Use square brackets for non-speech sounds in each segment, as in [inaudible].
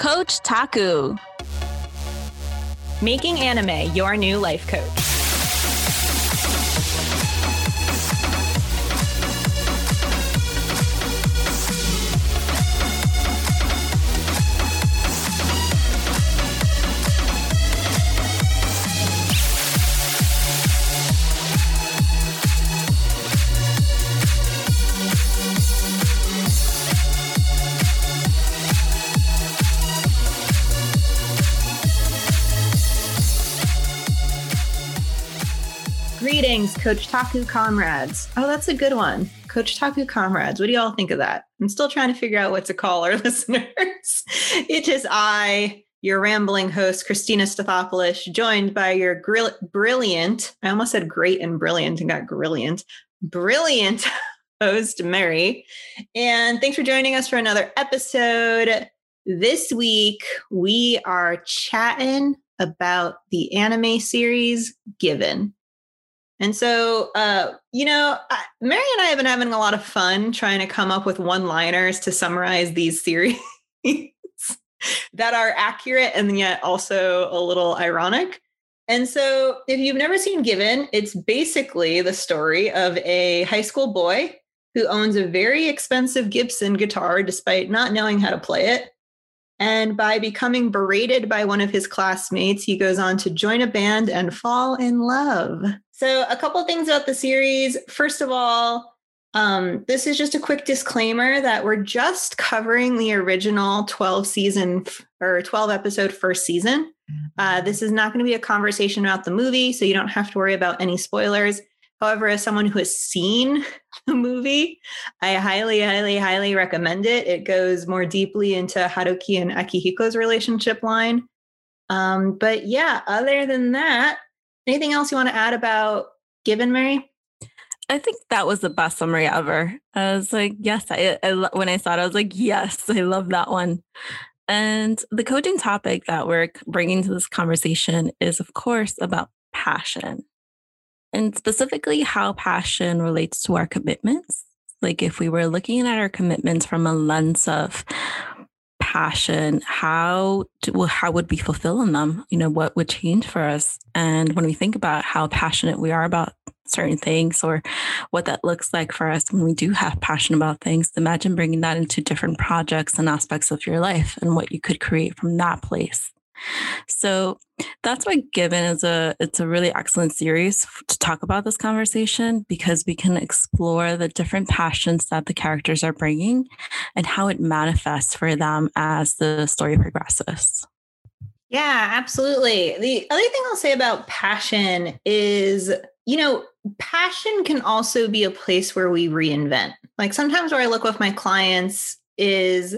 Coach Taku. Making anime your new life coach. Coach Taku comrades. Oh, that's a good one. Coach Taku comrades. What do y'all think of that? I'm still trying to figure out what to call our [laughs] listeners. it is I, your rambling host, Christina Stathopoulos, joined by your brilliant, I almost said great and brilliant and got brilliant, brilliant [laughs] host, Mary. And thanks for joining us for another episode. This week, we are chatting about the anime series Given. And so, uh, you know, Mary and I have been having a lot of fun trying to come up with one liners to summarize these series [laughs] that are accurate and yet also a little ironic. And so, if you've never seen Given, it's basically the story of a high school boy who owns a very expensive Gibson guitar despite not knowing how to play it. And by becoming berated by one of his classmates, he goes on to join a band and fall in love. So, a couple things about the series. First of all, um, this is just a quick disclaimer that we're just covering the original 12 season or 12 episode first season. Uh, this is not going to be a conversation about the movie, so you don't have to worry about any spoilers. However, as someone who has seen [laughs] the movie, I highly, highly, highly recommend it. It goes more deeply into Haruki and Akihiko's relationship line. Um, but yeah, other than that, Anything else you want to add about Given, Mary? I think that was the best summary ever. I was like, yes, I, I when I saw it, I was like, yes, [laughs] I love that one. And the coaching topic that we're bringing to this conversation is, of course, about passion and specifically how passion relates to our commitments. Like, if we were looking at our commitments from a lens of passion, how do, well, how would we fulfill in them? You know, what would change for us? And when we think about how passionate we are about certain things or what that looks like for us when we do have passion about things, imagine bringing that into different projects and aspects of your life and what you could create from that place. So that's why Given is a it's a really excellent series to talk about this conversation because we can explore the different passions that the characters are bringing and how it manifests for them as the story progresses. Yeah, absolutely. The other thing I'll say about passion is, you know, passion can also be a place where we reinvent. Like sometimes where I look with my clients is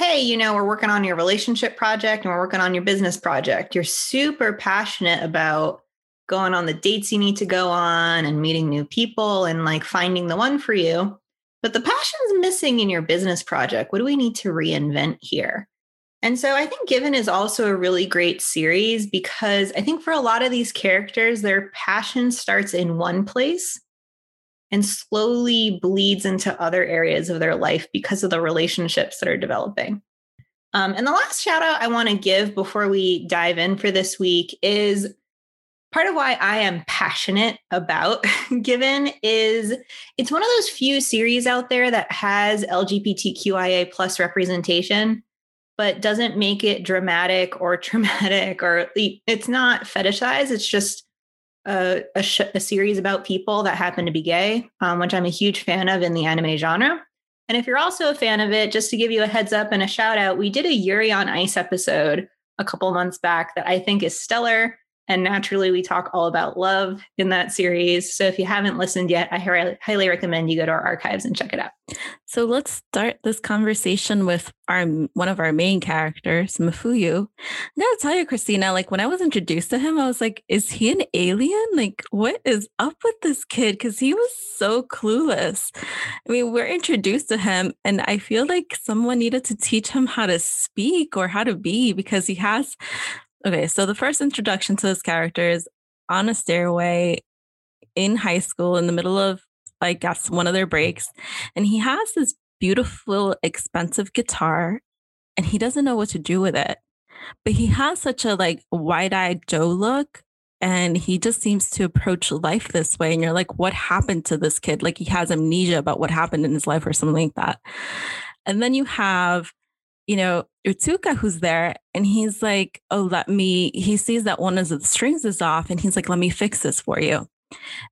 hey, you know, we're working on your relationship project and we're working on your business project. You're super passionate about going on the dates you need to go on and meeting new people and like finding the one for you. But the passion's missing in your business project. What do we need to reinvent here? And so I think Given is also a really great series because I think for a lot of these characters, their passion starts in one place and slowly bleeds into other areas of their life because of the relationships that are developing. Um, and the last shout out I want to give before we dive in for this week is part of why I am passionate about [laughs] Given is it's one of those few series out there that has LGBTQIA plus representation, but doesn't make it dramatic or [laughs] traumatic or it's not fetishized. It's just a, a, sh- a, series about people that happen to be gay, um, which I'm a huge fan of in the anime genre. And if you're also a fan of it, just to give you a heads up and a shout out, we did a Yuri on Ice episode a couple months back that I think is stellar. And naturally, we talk all about love in that series. So if you haven't listened yet, I highly recommend you go to our archives and check it out. So let's start this conversation with our one of our main characters, Mafuyu. I gotta tell you, Christina, like when I was introduced to him, I was like, is he an alien? Like, what is up with this kid? Because he was so clueless. I mean, we're introduced to him, and I feel like someone needed to teach him how to speak or how to be because he has Okay, so the first introduction to this character is on a stairway in high school in the middle of, I guess, one of their breaks. And he has this beautiful, expensive guitar and he doesn't know what to do with it. But he has such a like wide-eyed Joe look and he just seems to approach life this way and you're like what happened to this kid like he has amnesia about what happened in his life or something like that and then you have you know Ritsuka who's there and he's like oh let me he sees that one of the strings is off and he's like let me fix this for you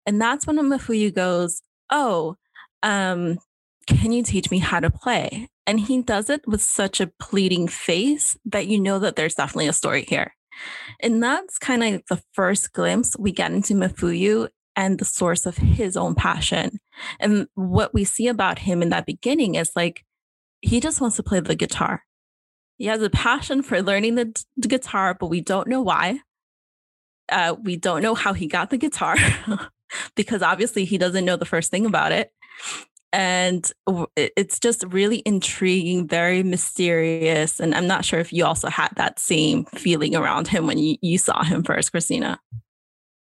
and that's when Mafuyu goes oh um can you teach me how to play and he does it with such a pleading face that you know that there's definitely a story here and that's kind of the first glimpse we get into Mafuyu and the source of his own passion. And what we see about him in that beginning is like, he just wants to play the guitar. He has a passion for learning the, guitar, but we don't know why. Uh, we don't know how he got the guitar [laughs] because obviously he doesn't know the first thing about it. And it's just really intriguing very mysterious and i'm not sure if you also had that same feeling around him when you, you saw him first christina.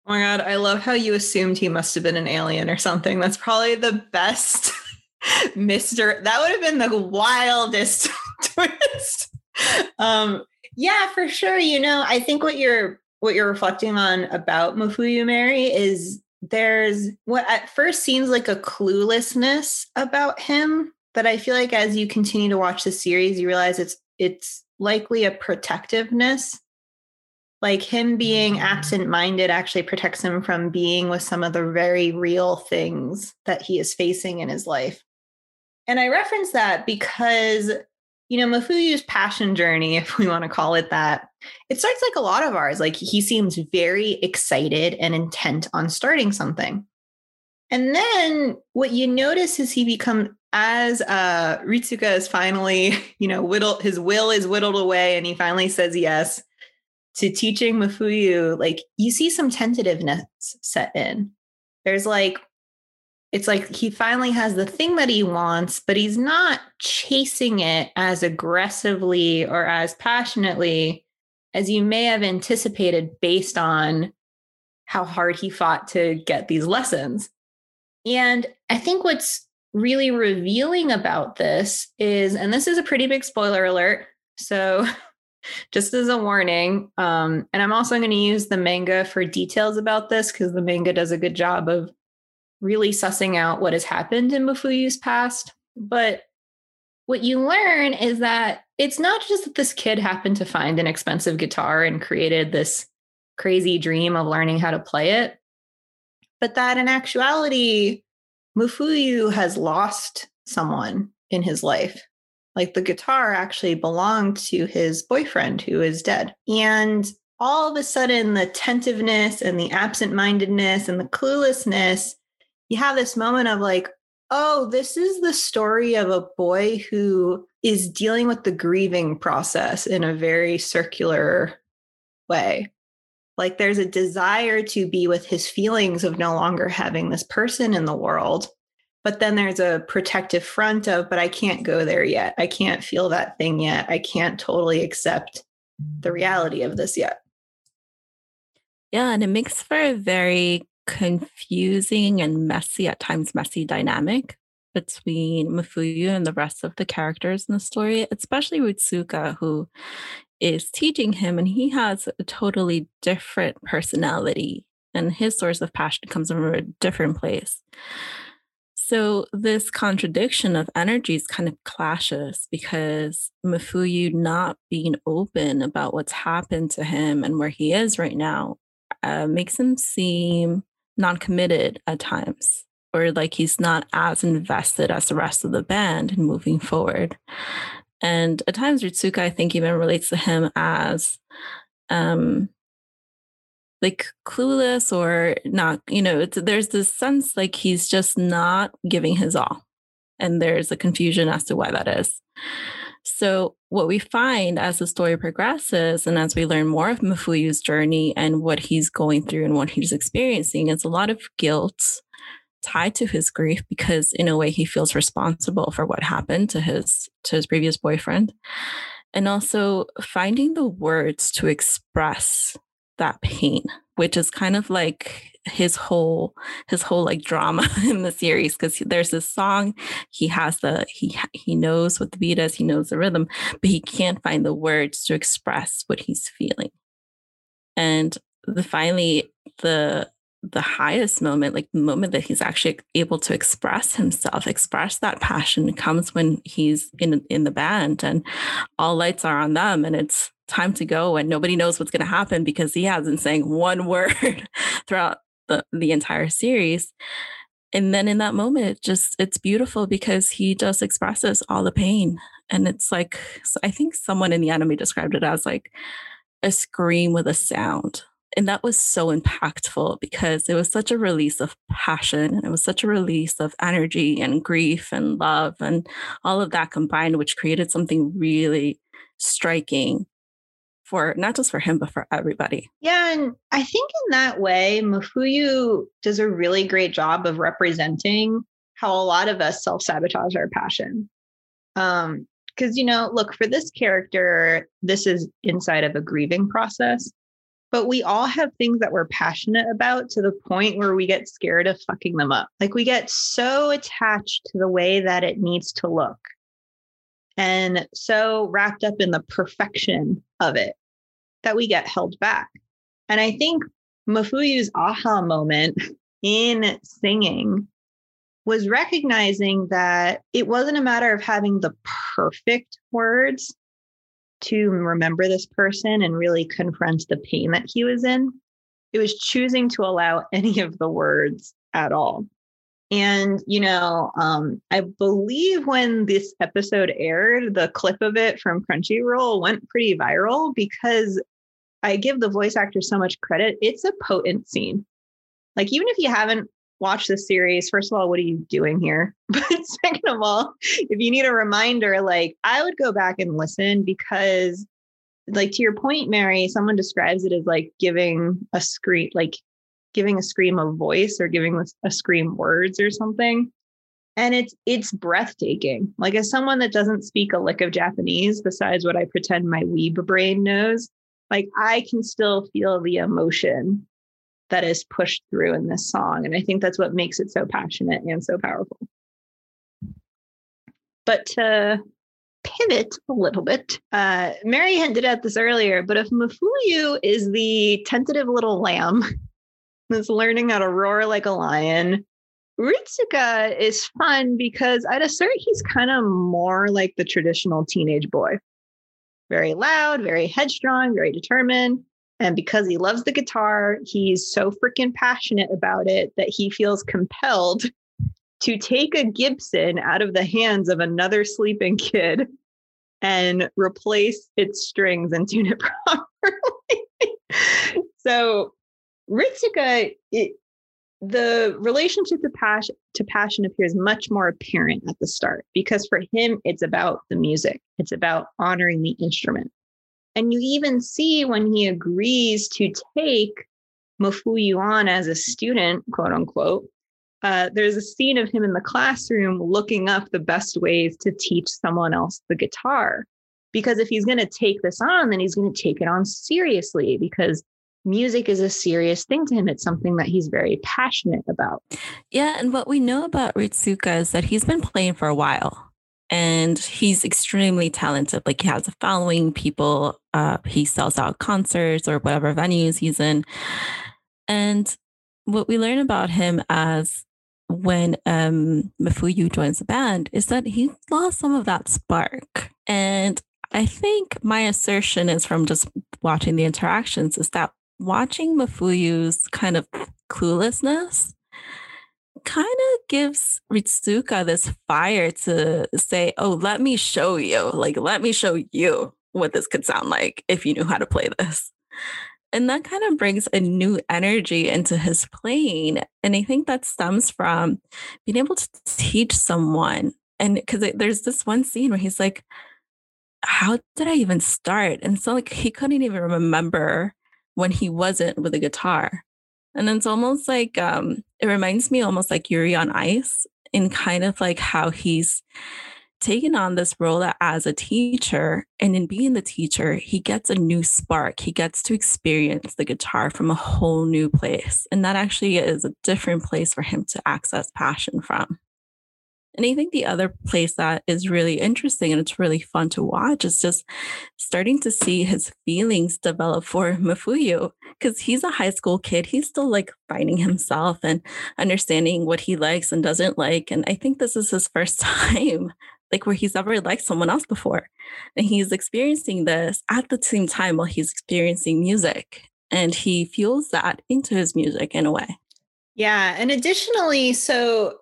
Oh my god i love how you assumed he must have been an alien or something. That's probably the best [laughs] mister that would have been the wildest [laughs] twist [laughs] um yeah for sure you know i think what you're what you're reflecting on about Mafuyu Mary is there's what at first seems like a cluelessness about him but i feel like as you continue to watch the series you realize it's it's likely a protectiveness like him being mm. absent minded actually protects him from being with some of the very real things that he is facing in his life and i reference that because you know, Mafuyu's passion journey, [laughs] if we want to call it that, it starts like a lot of ours. Like he seems very excited and intent on starting something. And then what you notice is he become as uh Ritsuka is finally, [laughs] you know, whittled his will is whittled away and he finally says yes to teaching Mafuyu, like you see some tentativeness set in. There's like it's like he finally has the thing that he wants, but he's not chasing it as aggressively or as passionately as you may have anticipated based on how hard he fought to get these lessons. And I think what's really revealing about this is, and this is a pretty big spoiler alert. So, [laughs] just as a warning, um, and I'm also going to use the manga for details about this because the manga does a good job of really sussing out what has happened in Mafuyu's past. But what you learn is that it's not just that this kid happened to find an expensive guitar and created this crazy dream of learning how to play it, but that in actuality, Mafuyu has lost someone in his life. Like the guitar actually belonged to his boyfriend who is dead. And all of a sudden, the tentiveness and the absent mindedness and the cluelessness you have this moment of like, oh, this is the story of a boy who is dealing with the grieving process in a very circular way. Like there's a desire to be with his feelings of no longer having this person in the world. But then there's a protective front of, but I can't go there yet. I can't feel that thing yet. I can't totally accept the reality of this yet. Yeah. And it makes for a very confusing and messy, at times messy dynamic between Mafuyu and the rest of the characters in the story, especially Ritsuka, who is teaching him, and he has a totally different personality, and his source of passion comes from a different place. So this contradiction of energies kind of clashes because Mafuyu not being open about what's happened to him and where he is right now uh, makes him seem non-committed at times or like he's not as invested as the rest of the band in moving forward. And at times ritsuka i think even relates to him as um like clueless or not you know there's this sense like he's just not giving his all. And there's a confusion as to why that is so, what we find as the story progresses and as we learn more of Mafuyu's journey and what he's going through and what he's experiencing is a lot of guilt tied to his grief because in a way he feels responsible for what happened to his to his previous boyfriend. And also finding the words to express that pain which is kind of like his whole his whole like drama [laughs] in the series because there's this song he has the he he knows what the beat is he knows the rhythm but he can't find the words to express what he's feeling. And the finally the the highest moment like the moment that he's actually able to express himself express that passion comes when he's in in the band and all lights are on them and it's time to go and nobody knows what's going to happen because he hasn't saying one [laughs] word throughout the, the entire series and then in that moment just it's beautiful because he just expresses all the pain and it's like i think someone in the anime described it as like a scream with a sound and that was so impactful because it was such a release of passion and it was such a release of energy and grief and love and all of that combined which created something really striking for not just for him, but for everybody. Yeah. And I think in that way, Mafuyu does a really great job of representing how a lot of us self sabotage our passion. Um, because you know, look, for this character, this is inside of a grieving process, but we all have things that we're passionate about to the point where we get scared of fucking them up. Like we get so attached to the way that it needs to look and so wrapped up in the perfection of it that we get held back. And I think Mafuyu's aha moment in singing was recognizing that it wasn't a matter of having the perfect words to remember this person and really confront the pain that he was in. It was choosing to allow any of the words at all. And, you know, um, I believe when this episode aired, the clip of it from Crunchyroll went pretty viral because I give the voice actor so much credit. It's a potent scene. Like, even if you haven't watched the series, first of all, what are you doing here? [laughs] But second of all, if you need a reminder, like, I would go back and listen because, like, to your point, Mary, someone describes it as like giving a screen, like giving a scream a voice or giving a scream words or something. And it's it's breathtaking. Like as someone that doesn't speak a lick of japanese besides what i pretend my weeb brain knows like i can still feel the emotion that is pushed through in this song. And i think that's what makes it so passionate and so powerful. But to pivot a little bit uh, mary hinted at this earlier but if mafuyu is the tentative little lamb [laughs] that's learning how to roar like a lion. Ritsuka is fun because I'd assert he's kind of more like the traditional teenage boy. Very loud, very headstrong, very determined. And because he loves the guitar, he's so freaking passionate about it that he feels compelled to take a Gibson out of the hands of another sleeping kid and replace its strings and tune it [laughs] properly. so Ritsuka, it, the relationship to passion to passion appears much more apparent at the start because for him it's about the music. It's about honoring the instrument. And you even see when he agrees to take Mafuyu on as a student quote unquote uh, there's a scene of him in the classroom looking up the best ways to teach someone else the guitar. Because if he's going to take this on then he's going to take it on seriously because music is a serious thing to him. It's something that he's very passionate about. Yeah. And what we know about Ritsuka is that he's been playing for a while and he's extremely talented. Like he has a following, people, uh, he sells out concerts or whatever venues he's in. And what we learn about him as when um, Mafuyu joins the band is that he lost some of that spark. And I think my assertion is from just watching the interactions is that watching Mafuyu's kind of cluelessness kind of gives Ritsuka this fire to say, Oh, let me show you. Like, let me show you what this could sound like if you knew how to play this. And that kind of brings a new energy into his playing. And I think that stems from being able to teach someone. And because there's this one scene where he's like, How did I even start? And so, like, he couldn't even remember when he wasn't with a guitar. And it's almost like um, it reminds me almost like Yuri on Ice in kind of like how he's taken on this role as a teacher. And in being the teacher, he gets a new spark. He gets to experience the guitar from a whole new place. And that actually is a different place for him to access passion from. And I think the other place that is really interesting and it's really fun to watch is just starting to see his feelings develop for Mafuyu because he's a high school kid. He's still like finding himself and understanding what he likes and doesn't like. And I think this is his first [laughs] time like where he's ever liked someone else before. And he's experiencing this at the same time while he's experiencing music. And he feels that into his music in a way. Yeah. And additionally, so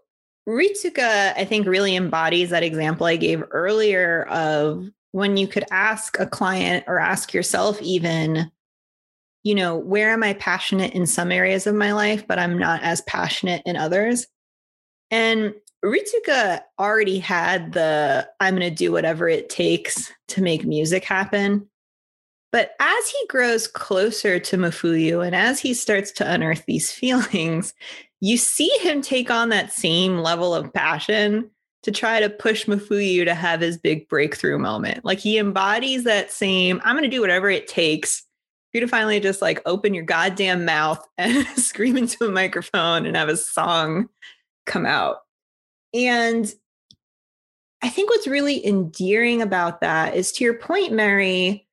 Ritsuka, I think, really embodies that example I gave earlier of when you could ask a client or ask yourself, even, you know, where am I passionate in some areas of my life, but I'm not as passionate in others? And Ritsuka already had the I'm going to do whatever it takes to make music happen. But as he grows closer to Mafuyu and as he starts to unearth these [laughs] feelings, you see him take on that same level of passion to try to push Mafuyu to have his big breakthrough moment. Like he embodies that same, I'm going to do whatever it takes for you to finally just like open your goddamn mouth [laughs] and scream into a microphone and have a song come out. And I think what's really endearing about that is to your point, Mary,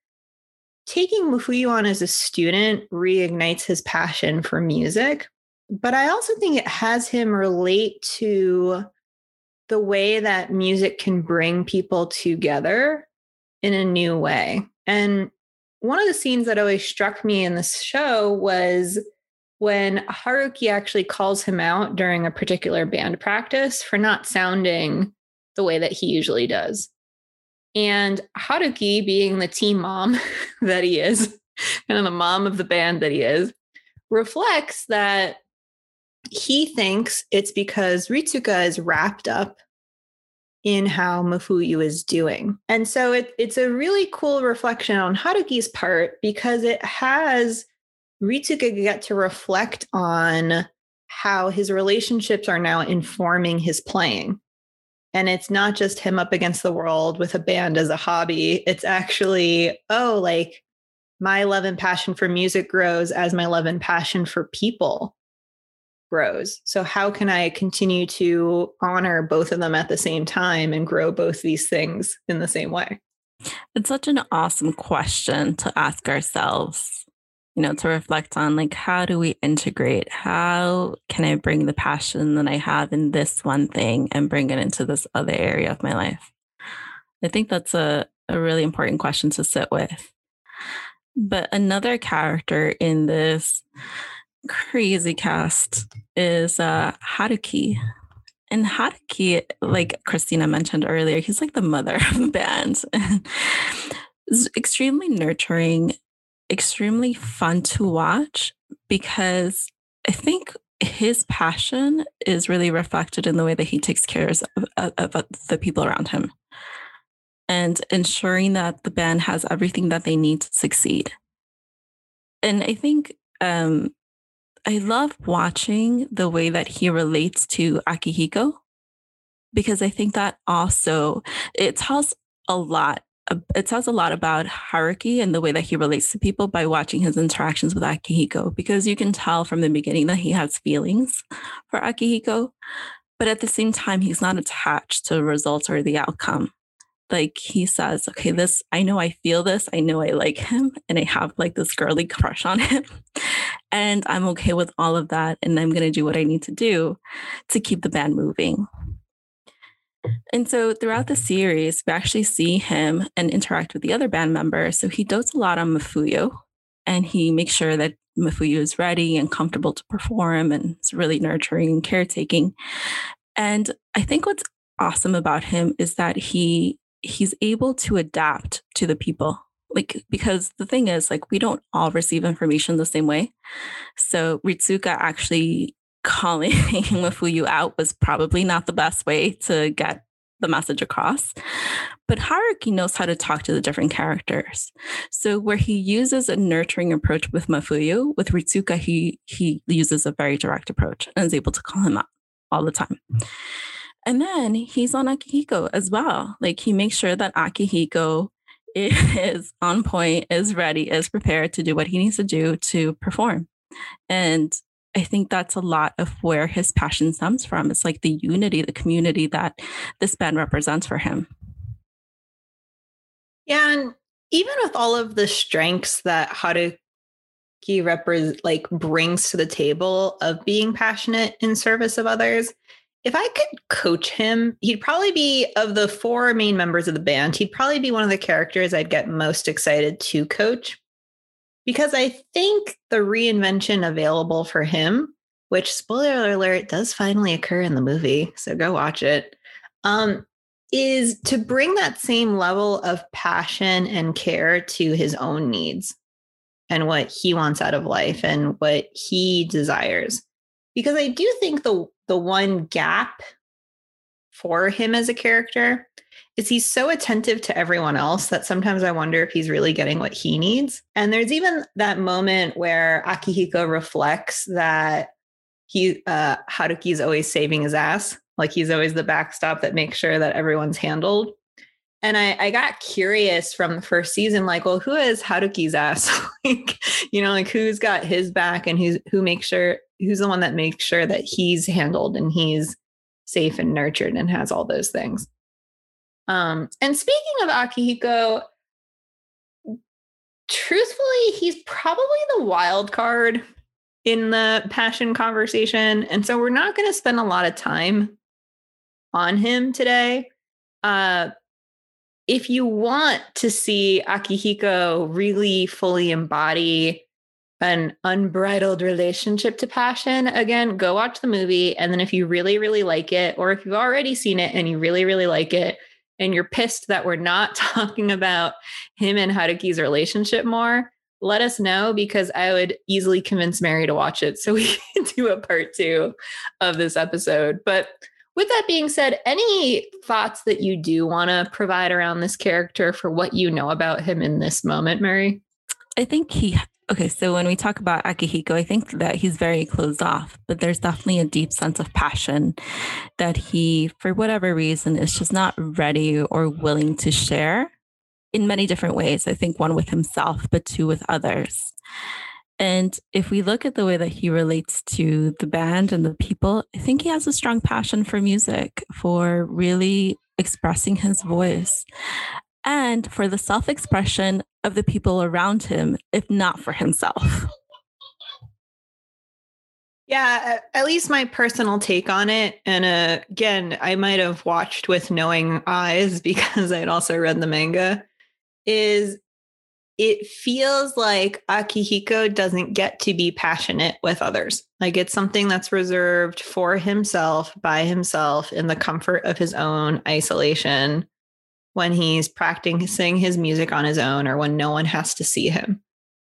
taking Mafuyu on as a student reignites his passion for music but I also think it has him relate to the way that music can bring people together in a new way. And one of the scenes that always struck me in this show was when Haruki actually calls him out during a particular band practice for not sounding the way that he usually does. And Haruki, being the team mom [laughs] that he is, [laughs] kind of the mom of the band that he is, reflects that he thinks it's because Ritsuka is wrapped up in how Mafuyu is doing. And so it, it's a really cool reflection on Haruki's part because it has Ritsuka get to reflect on how his relationships are now informing his playing. And it's not just him up against the world with a band as a hobby. It's actually, oh, like my love and passion for music grows as my love and passion for people grows. So, how can I continue to honor both of them at the same time and grow both these things in the same way? It's such an awesome question to ask ourselves, you know, to reflect on like, how do we integrate? How can I bring the passion that I have in this one thing and bring it into this other area of my life? I think that's a, a really important question to sit with. But another character in this crazy cast is uh Haruki. And Haruki, like Christina mentioned earlier, he's like the mother [laughs] of the band. [laughs] extremely nurturing, extremely fun to watch because I think his passion is really reflected in the way that he takes care of, of, of, the people around him and ensuring that the band has everything that they need to succeed. And I think um, I love watching the way that he relates to Akihiko because I think that also it tells a lot it tells a lot about Haruki and the way that he relates to people by watching his interactions with Akihiko because you can tell from the beginning that he has feelings for Akihiko but at the same time he's not attached to results or the outcome like he says, okay, this, I know I feel this. I know I like him and I have like this girly crush on him. [laughs] and I'm okay with all of that. And I'm going to do what I need to do to keep the band moving. And so throughout the series, we actually see him and interact with the other band members. So he dotes a lot on Mafuyu and he makes sure that Mafuyu is ready and comfortable to perform and it's really nurturing and caretaking. And I think what's awesome about him is that he he's able to adapt to the people like because the thing is like we don't all receive information the same way so ritsuka actually calling [laughs] Mafuyu out was probably not the best way to get the message across. But Haruki knows how to talk to the different characters. So where he uses a nurturing approach with Mafuyu, with Ritsuka, he he uses a very direct approach and is able to call him out all the time. And then he's on Akihiko as well. Like he makes sure that Akihiko [laughs] is on point, is ready, is prepared to do what he needs to do to perform. And I think that's a lot of where his passion stems from. It's like the unity, the community that this band represents for him. Yeah, and even with all of the strengths that Haruki repre- like brings to the table of being passionate in service of others, if I could coach him, he'd probably be of the four main members of the band, he'd probably be one of the characters I'd get most excited to coach because I think the reinvention available for him, which spoiler alert does finally occur in the movie, so go watch it, um, is to bring that same level of passion and care to his own needs and what he wants out of life and what he desires. Because I do think the the one gap for him as a character is he's so attentive to everyone else that sometimes I wonder if he's really getting what he needs. And there's even that moment where Akihiko reflects that he uh Haruki's always saving his ass. Like he's always the backstop that makes sure that everyone's handled. And I, I got curious from the first season, like, well, who is Haruki's [laughs] ass? like, you know, like who's got his back and who's who makes sure who's the one that makes sure that he's handled and he's safe and nurtured and has all those things. Um, and speaking of Akihiko, truthfully, he's probably the wild card in the passion conversation. And so we're not going to spend a lot of time on him today. Uh, if you want to see Akihiko really fully embody an unbridled relationship to passion, again, go watch the movie. And then if you really, really like it, or if you've already seen it and you really, really like it, and you're pissed that we're not [laughs] talking about him and Haruki's relationship more, let us know because I would easily convince Mary to watch it so we [laughs] can do a part two of this episode. But with that being said, any thoughts that you do want to provide around this character for what you know about him in this moment, Mary? I think he Okay, so when we talk about Akihiko, I think that he's very closed off, but there's definitely a deep sense of passion that he, for whatever reason, is just not ready or willing to share in many different ways. I think one with himself, but two with others. And if we look at the way that he relates to the band and the people, I think he has a strong passion for music, for really expressing his voice and for the self expression of the people around him, if not for himself. Yeah, at least my personal take on it. And uh, again, I might have watched with knowing eyes [laughs] because I'd also read the manga. Is it feels like Akihiko doesn't get to be passionate with others. Like it's something that's reserved for himself by himself in the comfort of his own isolation when he's practicing his music on his own or when no one has to see him.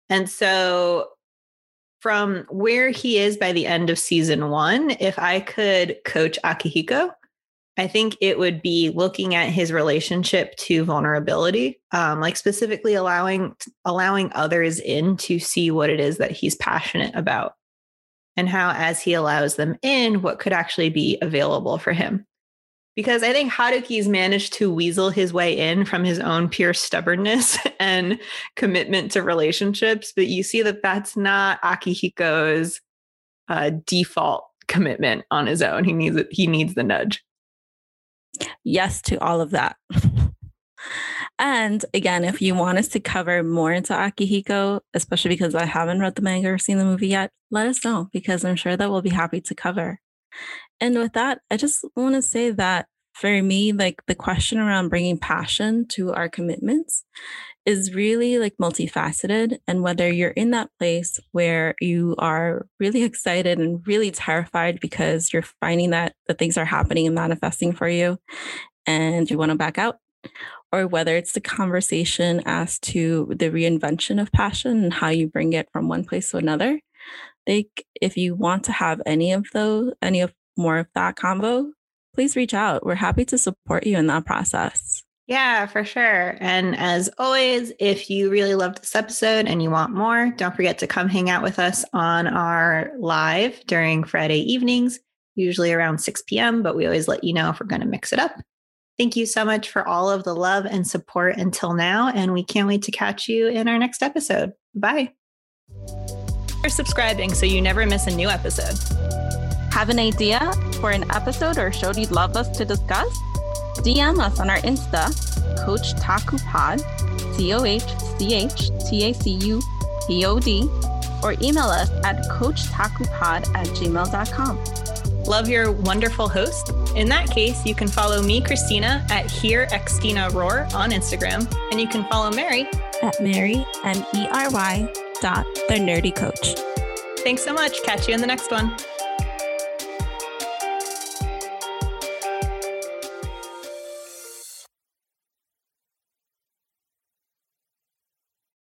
And so, from where he is by the end of season one, if I could coach Akihiko, I think it would be looking at his relationship to vulnerability, um, like specifically allowing allowing others in to see what it is that he's passionate about, and how, as he allows them in, what could actually be available for him because I think Haruki's managed to weasel his way in from his own pure stubbornness [laughs] and commitment to relationships. But you see that that's not Akihiko's uh, default commitment on his own. He needs it. He needs the nudge. Yes to all of that. [laughs] and again, if you want us to cover more into Akihiko, especially because I haven't read the manga or seen the movie yet, let us know because I'm sure that we'll be happy to cover. And with that, I just want to say that for me, like the question around bringing passion to our commitments is really like multifaceted. And whether you're in that place where you are really excited and really terrified because you're finding that the things are happening and manifesting for you and you want to back out, or whether it's the conversation as to the reinvention of passion and how you bring it from one place to another. Like if you want to have any of those, any of more of that combo, please reach out. We're happy to support you in that process. Yeah, for sure. And as always, if you really loved this episode and you want more, don't forget to come hang out with us on our live during Friday evenings. usually around 6 p.m., but we always let you know if we're going to mix it up. Thank you so much for all of the love and support until now. And we can't wait to catch you in our next episode. Bye. For subscribing so you never miss a new episode. Have an idea for an episode or show you'd love us to discuss? DM us on our Insta, Coach Taku Pod, C O H C H T A C U P O D, or email us at coachtakupod at gmail.com. Love your wonderful host? In that case, you can follow me, Christina, at Here Xtina Roar on Instagram, and you can follow Mary at Mary M E R Y dot the Nerdy Coach. Thanks so much. Catch you in the next one.